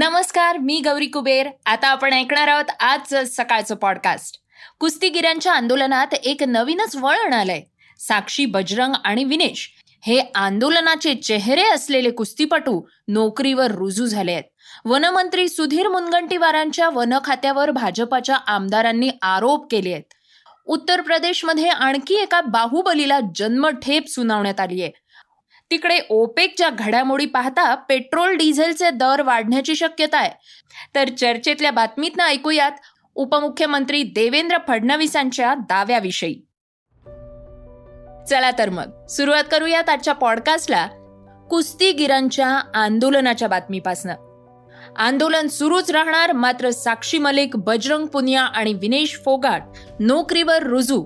नमस्कार मी गौरी कुबेर. आता आपण ऐकणार आहोत आज सकाळचं पॉडकास्ट कुस्तीगिरांच्या आंदोलनात एक नवीनच वळण आलंय साक्षी बजरंग आणि विनेश हे आंदोलनाचे चेहरे असलेले कुस्तीपटू नोकरीवर रुजू झाले आहेत. वनमंत्री सुधीर मुनगंटीवारांच्या वन खात्यावर भाजपाच्या आमदारांनी आरोप केले आहेत. उत्तर प्रदेशमध्ये आणखी एका बाहुबलीला जन्मठेप सुनावण्यात आली आहे तिकडे ओपेकच्या घडामोडी पाहता पेट्रोल डिझेलचे दर वाढण्याची शक्यता आहे. तर चर्चेतल्या बातमीतनं ऐकूयात उपमुख्यमंत्री देवेंद्र फडणवीसांच्या दाव्याविषयी. चला तर मग सुरुवात करूयात आजच्या पॉडकास्टला कुस्तीगिरांच्या आंदोलनाच्या बातमीपासनं. आंदोलन सुरूच राहणार मात्र साक्षी मलिक बजरंग पुनिया आणि विनेश फोगाट नोकरीवर रुजू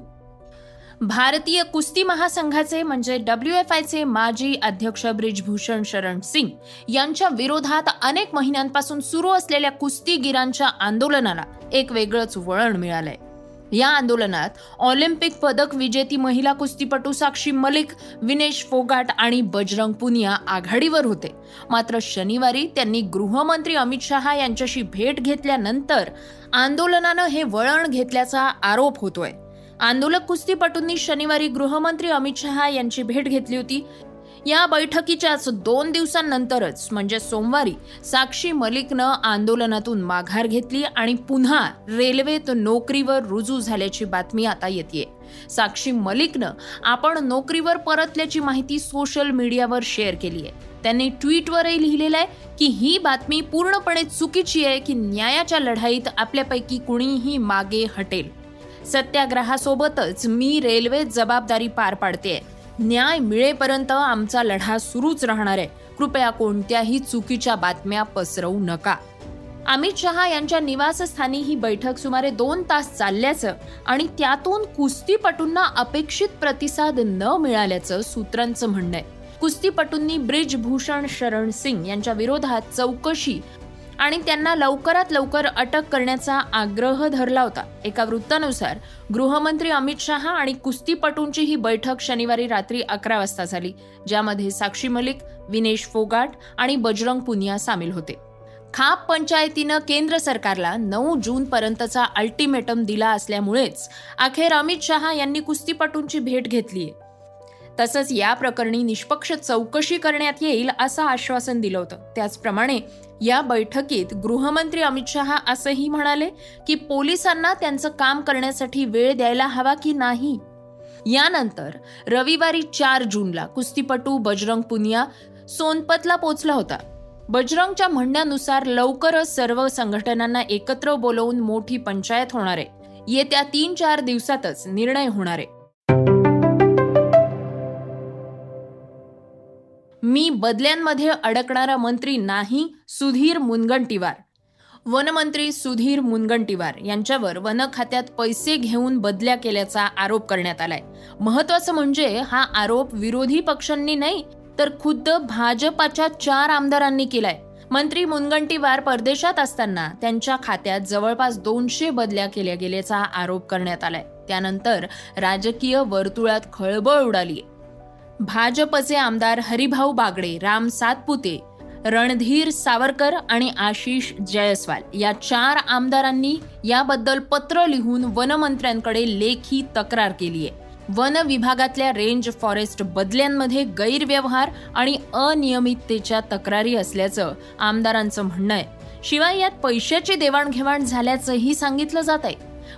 भारतीय कुस्ती महासंघाचे म्हणजे डब्ल्यू एफ आयचे माजी अध्यक्ष ब्रिजभूषण शरण सिंग यांच्या विरोधात अनेक महिन्यांपासून सुरू असलेल्या कुस्तीगिरांच्या आंदोलनाला एक वेगळंच वळण मिळालंय. या आंदोलनात ऑलिम्पिक पदक विजेती महिला कुस्तीपटू साक्षी मलिक विनेश फोगाट आणि बजरंग पुनिया आघाडीवर होते. मात्र शनिवारी त्यांनी गृहमंत्री अमित शहा यांच्याशी भेट घेतल्यानंतर आंदोलनानं हे वळण घेतल्याचा आरोप होतोय. आंदोलक कुस्तीपटूंनी शनिवारी गृहमंत्री अमित शहा यांची भेट घेतली होती. या बैठकीच्याच दोन दिवसांनंतरच म्हणजे सोमवारी साक्षी मलिकनं आंदोलनातून माघार घेतली आणि पुन्हा रेल्वेत नोकरीवर रुजू झाल्याची बातमी आता येते साक्षी मलिकनं आपण नोकरीवर परतल्याची माहिती सोशल मीडियावर शेअर केली आहे. त्यांनी ट्विटवरही लिहिलेलं आहे की ही बातमी पूर्णपणे चुकीची आहे की न्यायाच्या लढाईत आपल्यापैकी कुणीही मागे हटेल. सत्याग्रहासोबतच मी रेल्वेत जबाबदारी पार पाडते. न्याय मिळेपर्यंत आमचा लढा सुरूच राहणार आहे. कृपया कोणत्याही चुकीच्या बातम्या पसरवू नका. अमित शहा यांच्या निवासस्थानी ही बैठक सुमारे दोन तास चालल्याचं आणि त्यातून कुस्तीपटूंना अपेक्षित प्रतिसाद न मिळाल्याचं सूत्रांचं म्हणणं आहे. कुस्तीपटूंनी ब्रिजभूषण शरण सिंग यांच्या विरोधात चौकशी आणि त्यांना लवकरात लवकर अटक करण्याचा आग्रह धरला होता. एका वृत्तानुसार गृहमंत्री अमित शहा आणि कुस्तीपटूंची ही बैठक शनिवारी रात्री अकरा वाजता झाली ज्यामध्ये साक्षी मलिक विनेश फोगाट आणि बजरंग पुनिया सामील होते. खाप पंचायतीनं केंद्र सरकारला नऊ जून पर्यंतचा अल्टिमेटम दिला असल्यामुळेच अखेर अमित शहा यांनी कुस्तीपटूंची भेट घेतलीय. तसंच या प्रकरणी निष्पक्ष चौकशी करण्यात येईल असं आश्वासन दिलं होतं. त्याचप्रमाणे या बैठकीत गृहमंत्री अमित शहा असंही म्हणाले की पोलिसांना त्यांचं काम करण्यासाठी वेळ द्यायला हवा की नाही? यानंतर रविवारी चार जूनला कुस्तीपटू बजरंग पुनिया सोनपतला पोचला होता. बजरंगच्या म्हणण्यानुसार लवकरच सर्व संघटनांना एकत्र बोलवून मोठी पंचायत होणार आहे. येत्या तीन चार दिवसातच निर्णय होणार आहे. मी बदल्यांमध्ये अडकणारा मंत्री नाही सुधीर मुनगंटीवार. वनमंत्री सुधीर मुनगंटीवार यांच्यावर वन खात्यात पैसे घेऊन बदल्या केल्याचा आरोप करण्यात आलाय. महत्वाचं म्हणजे हा आरोप विरोधी पक्षांनी नाही तर खुद्द भाजपाच्या चार आमदारांनी केलाय. मंत्री मुनगंटीवार परदेशात असताना त्यांच्या खात्यात जवळपास दोनशे बदल्या केल्या गेल्याचा आरोप करण्यात आलाय. त्यानंतर राजकीय वर्तुळात खळबळ उडाली भाजपचे आमदार हरिभाऊ बागडे राम सातपुते रणधीर सावरकर आणि आशिष जयस्वाल या चार आमदारांनी याबद्दल पत्र लिहून वनमंत्र्यांकडे लेखी तक्रार केली आहे. वन विभागातल्या रेंज फॉरेस्ट बदल्यांमध्ये गैरव्यवहार आणि अनियमिततेच्या तक्रारी असल्याचं आमदारांचं म्हणणं आहे. शिवाय यात पैशाची देवाणघेवाण झाल्याचंही सांगितलं जात आहे.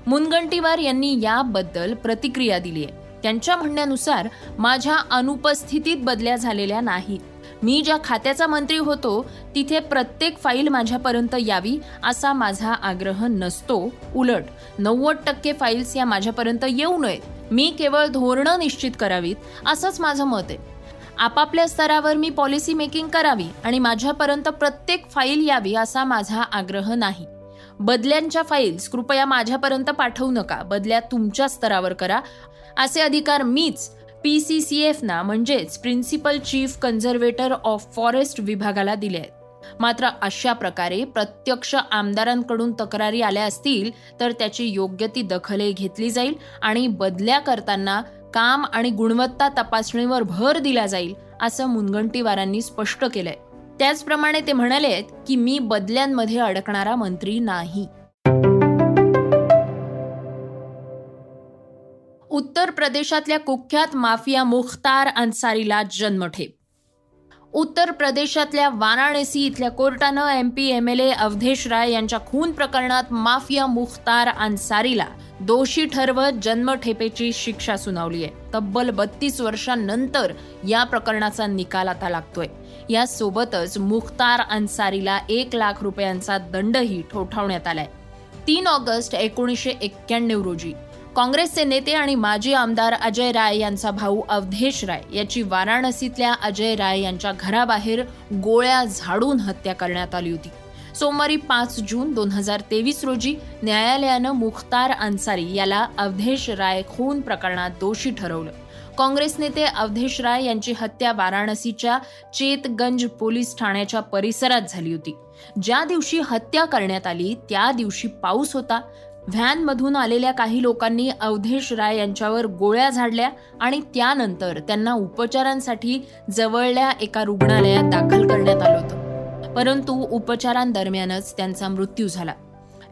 मुनगंटीवार यांनी याबद्दल प्रतिक्रिया दिली आहे. त्यांच्या म्हणण्यानुसार माझ्या अनुपस्थितीत बदल्या झालेल्या नाहीत मी ज्या खात्याचा मंत्री होतो तिथे प्रत्येक फाईल माझ्यापर्यंत यावी असा माझा आग्रह नसतो. उलट नव्वद टक्के फाईल्स या माझ्यापर्यंत येऊ नयेत. मी केवळ धोरणं निश्चित करावीत असंच माझं मत आहे. आपापल्या स्तरावर मी पॉलिसी मेकिंग करावी आणि माझ्यापर्यंत प्रत्येक फाईल यावी असा माझा आग्रह नाही. बदल्यांच्या फाईल्स कृपया माझ्यापर्यंत पाठवू नका. बदल्या तुमच्या स्तरावर करा. असे अधिकार मीच पी सी सी एफना म्हणजेच principal chief conservator of forest विभागाला दिले आहेत. मात्र अशा प्रकारे प्रत्यक्ष आमदारांकडून तक्रारी आल्या असतील तर त्याची योग्य ती दखलही घेतली जाईल आणि बदल्या करताना काम आणि गुणवत्ता तपासणीवर भर दिला जाईल असं मुनगंटीवारांनी स्पष्ट केलंय. त्याचप्रमाणे ते म्हणाले की मी बदल्यांमध्ये अडकणारा मंत्री नाही. उत्तर प्रदेशातल्या कुख्यात माफिया मुख्तार अन्सारीला जन्मठेप. उत्तर प्रदेशातल्या वाराणसी इथल्या कोर्टानं M P M L A Awadhesh Rai यांच्या खून प्रकरणात माफिया मुख्तार अन्सारीला दोषी ठरवत जन्मठेपेची शिक्षा सुनावली आहे. तब्बल बत्तीस वर्षांनंतर या प्रकरणाचा निकाल आता लागतोय. यासोबतच मुख्तार अन्सारीला एक लाख रुपयांचा दंडही ठोठावण्यात आलाय. तीन ऑगस्ट एकोणीसशे एक्क्याण्णव रोजी काँग्रेसचे नेते आणि माजी आमदार अजय राय यांचा भाऊ अवधेश राय याची वाराणसीतल्या अजय राय यांच्या घराबाहेर गोळ्या झाडून हत्या करण्यात आली होती. सोमवारी पाच जून दोन हजार तेवीस रोजी न्यायालयानं मुख्तार अन्सारी याला अवधेश राय खून प्रकरणात दोषी ठरवलं. काँग्रेस नेते अवधेश राय यांची हत्या वाराणसीच्या चेतगंज पोलीस ठाण्याच्या परिसरात झाली होती. ज्या दिवशी हत्या करण्यात आली त्या दिवशी पाऊस होता. व्हॅनमधून आलेल्या काही लोकांनी अवधेश राय यांच्यावर गोळ्या झाडल्या आणि त्यानंतर त्यांना उपचारांसाठी जवळल्या एका रुग्णालयात दाखल करण्यात आलं होतं. परंतु उपचारांदरम्यानच त्यांचा मृत्यू झाला.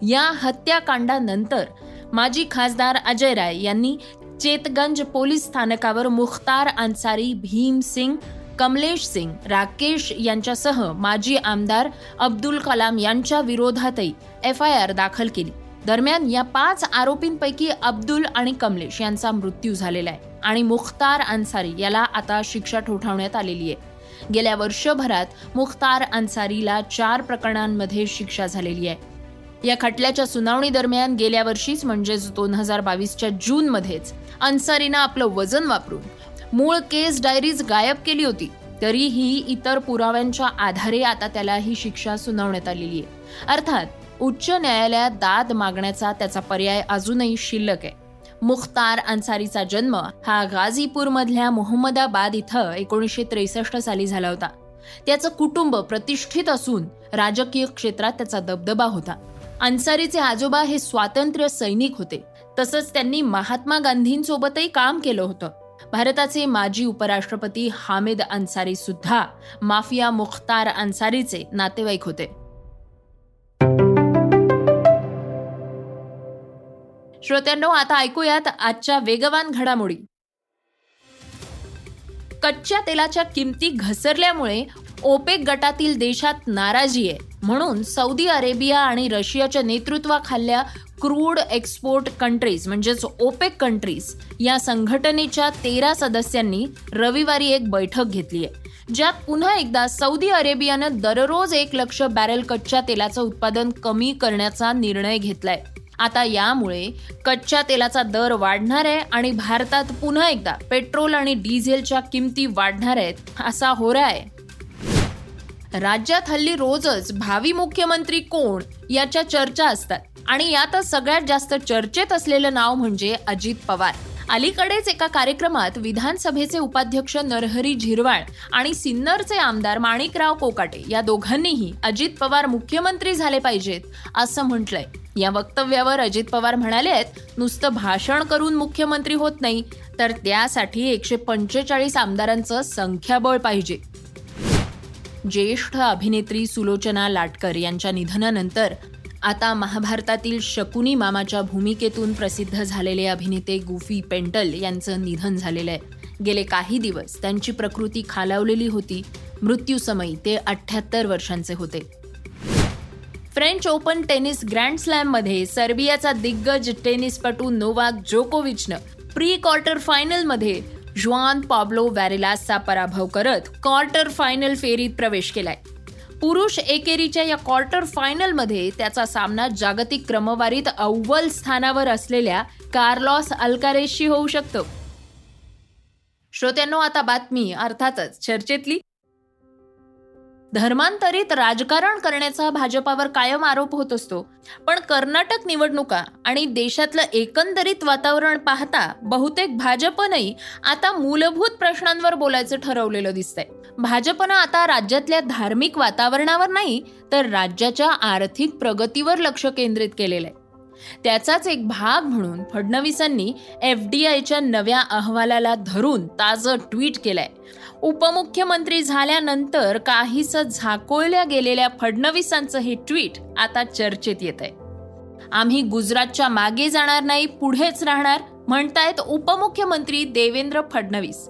या हत्याकांडानंतर माजी खासदार अजय राय यांनी चेतगंज पोलीस स्थानकावर मुख्तार अन्सारी भीम सिंग कमलेश सिंग राकेश यांच्यासह माजी आमदार अब्दुल कलाम यांच्या विरोधातही एफ आय आर दाखल केली. दरम्यान या पाच आरोपींपैकी अब्दुल आणि कमलेश यांचा मृत्यू झालेला आहे. आणि मुख्तार अन्सारी याला आता शिक्षा ठोठावण्यात आलेली आहे. गेल्या वर्षभरात मुख्तार अन्सारीला चार प्रकरणांमध्ये शिक्षा झालेली आहे. या खटल्याच्या सुनावणी दरम्यान गेल्या वर्षीच म्हणजेच दोन हजार बावीसच्या जूनमध्येच अन्सारीनं आपलं वजन वापरून मूळ केस डायरीज गायब केली होती. तरीही इतर पुराव्यांच्या आधारे आता त्याला ही शिक्षा सुनावण्यात आलेली आहे. अर्थात उच्च न्यायालयात दाद मागण्याचा त्याचा पर्याय अजूनही शिल्लक आहे. मुख्तार अन्सारीचा जन्म हा गाझीपूरमधल्या मोहम्मदाबाद इथं एकोणीसशे त्रेसष्ट साली झाला होता. त्याचं कुटुंब प्रतिष्ठित असून राजकीय क्षेत्रात त्याचा दबदबा होता. अन्सारीचे आजोबा हे स्वातंत्र्य सैनिक होते. तसंच त्यांनी महात्मा गांधींसोबतही काम केलं होतं. भारताचे माजी उपराष्ट्रपती हामिद अन्सारी सुद्धा माफिया मुख्तार अन्सारीचे नातेवाईक होते. श्रोत्यांनो आता ऐकूयात आजच्या वेगवान घडामोडी. कच्च्या तेलाच्या किमती घसरल्यामुळे ओपेक गटातील देशात नाराजी आहे. म्हणून सौदी अरेबिया आणि रशियाच्या नेतृत्वाखाल्या क्रूड एक्सपोर्ट कंट्रीज म्हणजेच ओपेक कंट्रीज या संघटनेच्या तेरा सदस्यांनी रविवारी एक बैठक घेतली आहे. ज्यात पुन्हा एकदा सौदी अरेबियानं दररोज एक लक्ष बॅरेल कच्च्या तेलाचं उत्पादन कमी करण्याचा निर्णय घेतलाय. आता यामुळे कच्च्या तेलाचा दर वाढणार आहे आणि भारतात पुन्हा एकदा पेट्रोल आणि डिझेलच्या किमती वाढणार आहेत असा होरा आहे. राज्यात हल्ली रोजच भावी मुख्यमंत्री कोण याच्या चर्चा असतात आणि यातच सगळ्यात जास्त चर्चेत असलेलं नाव म्हणजे अजित पवार. अलीकडेच एका कार्यक्रमात विधानसभेचे उपाध्यक्ष नरहरी झिरवाळ आणि सिन्नरचे आमदार माणिकराव कोकाटे या दोघांनीही अजित पवार मुख्यमंत्री झाले पाहिजेत असं म्हटलंय. या वक्तव्यावर अजित पवार म्हणाले आहेत नुसतं भाषण करून मुख्यमंत्री होत नाही तर त्यासाठी एकशे पंचेचाळीस आमदारांचं संख्याबळ पाहिजे. ज्येष्ठ अभिनेत्री सुलोचना लाटकर यांच्या निधनानंतर आता महाभारतातील शकुनी मामाच्या भूमिकेतून प्रसिद्ध झालेले अभिनेते गुफी पेंटल यांचं निधन झालेलं आहे. गेले काही दिवस त्यांची प्रकृती खालावलेली होती. मृत्यूसमयी ते अठ्ठ्याहत्तर वर्षांचे होते. फ्रेंच ओपन टेनिस ग्रँड स्लॅममध्ये सर्बियाचा दिग्गज टेनिसपटू नोवाक जोकोविचनं प्री क्वार्टर फायनलमध्ये जुआन पॉब्लो वॅरेलासचा पराभव करत क्वार्टर फायनल फेरीत प्रवेश केलाय. पुरुष एकेरीच्या या क्वार्टर फायनलमध्ये त्याचा सामना जागतिक क्रमवारीत अव्वल स्थानावर असलेल्या कार्लॉस अल्कारेसशी होऊ शकतो. श्रोत्यांनो आता बातमी अर्थातच चर्चेतली. धर्मांतरित राजकारण करण्याचा भाजपावर कायम आरोप होत असतो. पण कर्नाटक निवडणुका आणि देशातलं एकंदरीत वातावरण पाहता बहुतेक भाजपनंही आता मूलभूत प्रश्नांवर बोलायचं ठरवलेलं दिसतंय. भाजपनं आता राज्यातल्या धार्मिक वातावरणावर नाही तर राज्याच्या आर्थिक प्रगतीवर लक्ष केंद्रित केलेलं आहे. त्याचाच एक भाग म्हणून फडणवीसांनी एफ डी आयच्या नव्या अहवालाला धरून ताजं ट्विट केलंय. उपमुख्यमंत्री झाल्यानंतर काहीस झाकोळल्या गेलेल्या फडणवीसांचं हे ट्विट आता चर्चेत येत आहे आम्ही गुजरातच्या मागे जाणार नाही पुढेच राहणार म्हणतायत उपमुख्यमंत्री देवेंद्र फडणवीस.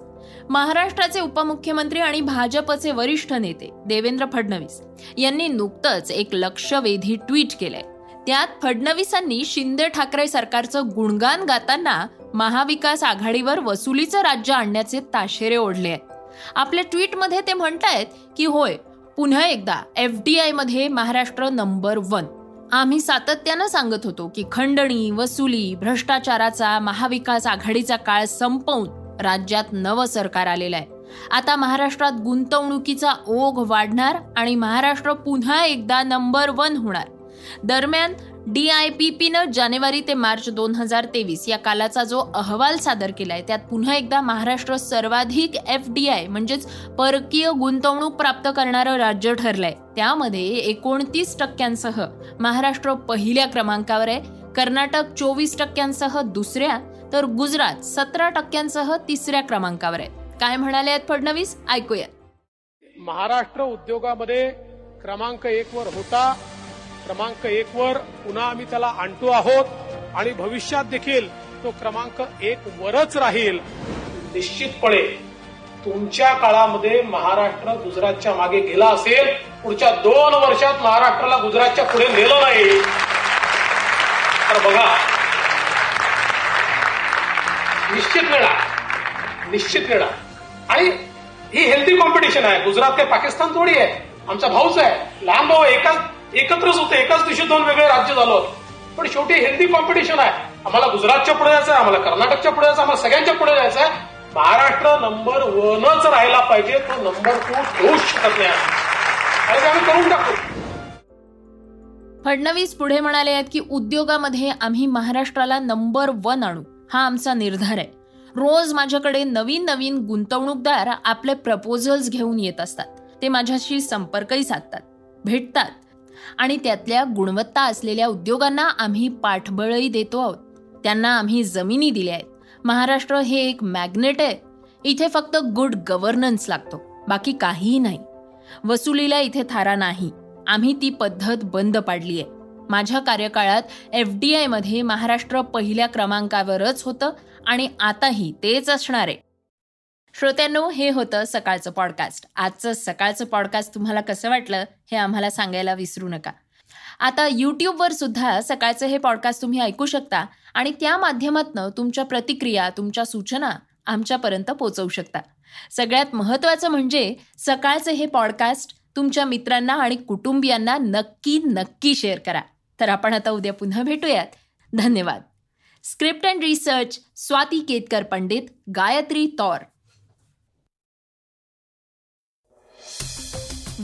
महाराष्ट्राचे उपमुख्यमंत्री आणि भाजपचे वरिष्ठ नेते देवेंद्र फडणवीस यांनी नुकतंच एक लक्षवेधी ट्विट केलंय. त्यात फडणवीसांनी शिंदे ठाकरे सरकारचं गुणगान गाताना महाविकास आघाडीवर वसुलीचं राज्य आणण्याचे ताशेरे ओढले आहेत आपल्या ट्विटमध्ये ते म्हणतायत की होय पुन्हा एकदा एफ डी आयमध्ये महाराष्ट्र नंबर वन. आम्ही सातत्यानं सांगत होतो की खंडणी वसुली भ्रष्टाचाराचा महाविकास आघाडीचा काळ संपवून राज्यात नवं सरकार आलेलं आहे. आता महाराष्ट्रात गुंतवणुकीचा ओघ वाढणार आणि महाराष्ट्र पुन्हा एकदा नंबर वन होणार. दरम्यान डी आय पी पीनं जानेवारी ते मार्च दोन हजार तेवीस या कालाचा जो अहवाल सादर केलाय त्यात पुन्हा एकदा महाराष्ट्र सर्वाधिक एफ डी आय म्हणजेच परकीय गुंतवणूक प्राप्त करणारं राज्य ठरलंय. त्यामध्ये एकोणतीस टक्क्यांसह महाराष्ट्र पहिल्या क्रमांकावर आहे कर्नाटक चोवीस टक्क्यांसह दुसऱ्या तर गुजरात सतरा टक्क्यांसह तिसऱ्या क्रमांकावर आहे. काय म्हणाले आहेत फडणवीस? ऐकूया. महाराष्ट्र उद्योगामध्ये क्रमांक एक वर होता. क्रमांक एक वर पुन्हा आम्ही त्याला आणतो आहोत आणि भविष्यात देखील तो क्रमांक एक वरच राहील. निश्चितपणे तुमच्या काळामध्ये महाराष्ट्र गुजरातच्या मागे गेला असेल पुढच्या दोन वर्षात महाराष्ट्राला गुजरातच्या पुढे नेलं नाही. तर बघा निश्चित मिळा निश्चित मिळणार आणि ही हेल्दी कॉम्पिटिशन आहे. गुजरात काही पाकिस्तान थोडी आहे. आमचा भाऊच आहे. लहान भाऊ एकाच एकत्रच होते. एकाच दिवशी दोन वेगळे राज्य झालं पण शेवटी हेल्दी कॉम्पिटिशन आहे. आम्हाला गुजरातच्या पुढे जायचं आहे आम्हाला कर्नाटकच्या पुढे जायचं आम्हाला सगळ्यांच्या पुढे जायचं आहे. महाराष्ट्र नंबर वनच राहिला पाहिजे. तो नंबर टू घेऊच शकत नाही आम्ही. करून टाकू. फडणवीस पुढे म्हणाले आहेत की उद्योगामध्ये आम्ही महाराष्ट्राला नंबर वन आणू. हा आमचा निर्धार आहे. रोज माझ्याकडे नवीन नवीन गुंतवणूकदार आपले प्रपोजल्स घेऊन येत असतात. ते माझ्याशी संपर्कही साधतात. भेटतात. आणि त्यातल्या गुणवत्ता असलेल्या उद्योगांना आम्ही पाठबळही देतो आहोत. त्यांना आम्ही जमिनी दिल्या आहेत. महाराष्ट्र हे एक मॅग्नेट आहे. इथे फक्त गुड गव्हर्नन्स लागतो. बाकी काहीही नाही. वसुलीला इथे थारा नाही. आम्ही ती पद्धत बंद पाडली आहे. माझ्या कार्यकाळात एफ डी आयमध्ये महाराष्ट्र पहिल्या क्रमांकावरच होतं आणि आताही तेच असणार आहे. श्रोत्यांनो हे होतं सकाळचं पॉडकास्ट आजचं सकाळचं पॉडकास्ट तुम्हाला कसं वाटलं हे आम्हाला सांगायला विसरू नका. आता यूट्यूबवर सुद्धा सकाळचं हे पॉडकास्ट तुम्ही ऐकू शकता आणि त्या माध्यमातनं तुमच्या प्रतिक्रिया तुमच्या सूचना आमच्यापर्यंत पोचवू शकता. सगळ्यात महत्त्वाचं म्हणजे सकाळचं हे पॉडकास्ट तुमच्या मित्रांना आणि कुटुंबियांना नक्की नक्की शेअर करा. तर आपण आता उद्या पुन्हा भेटूयात. धन्यवाद. Script and research Swati Ketkar Pandit Gayatri तौर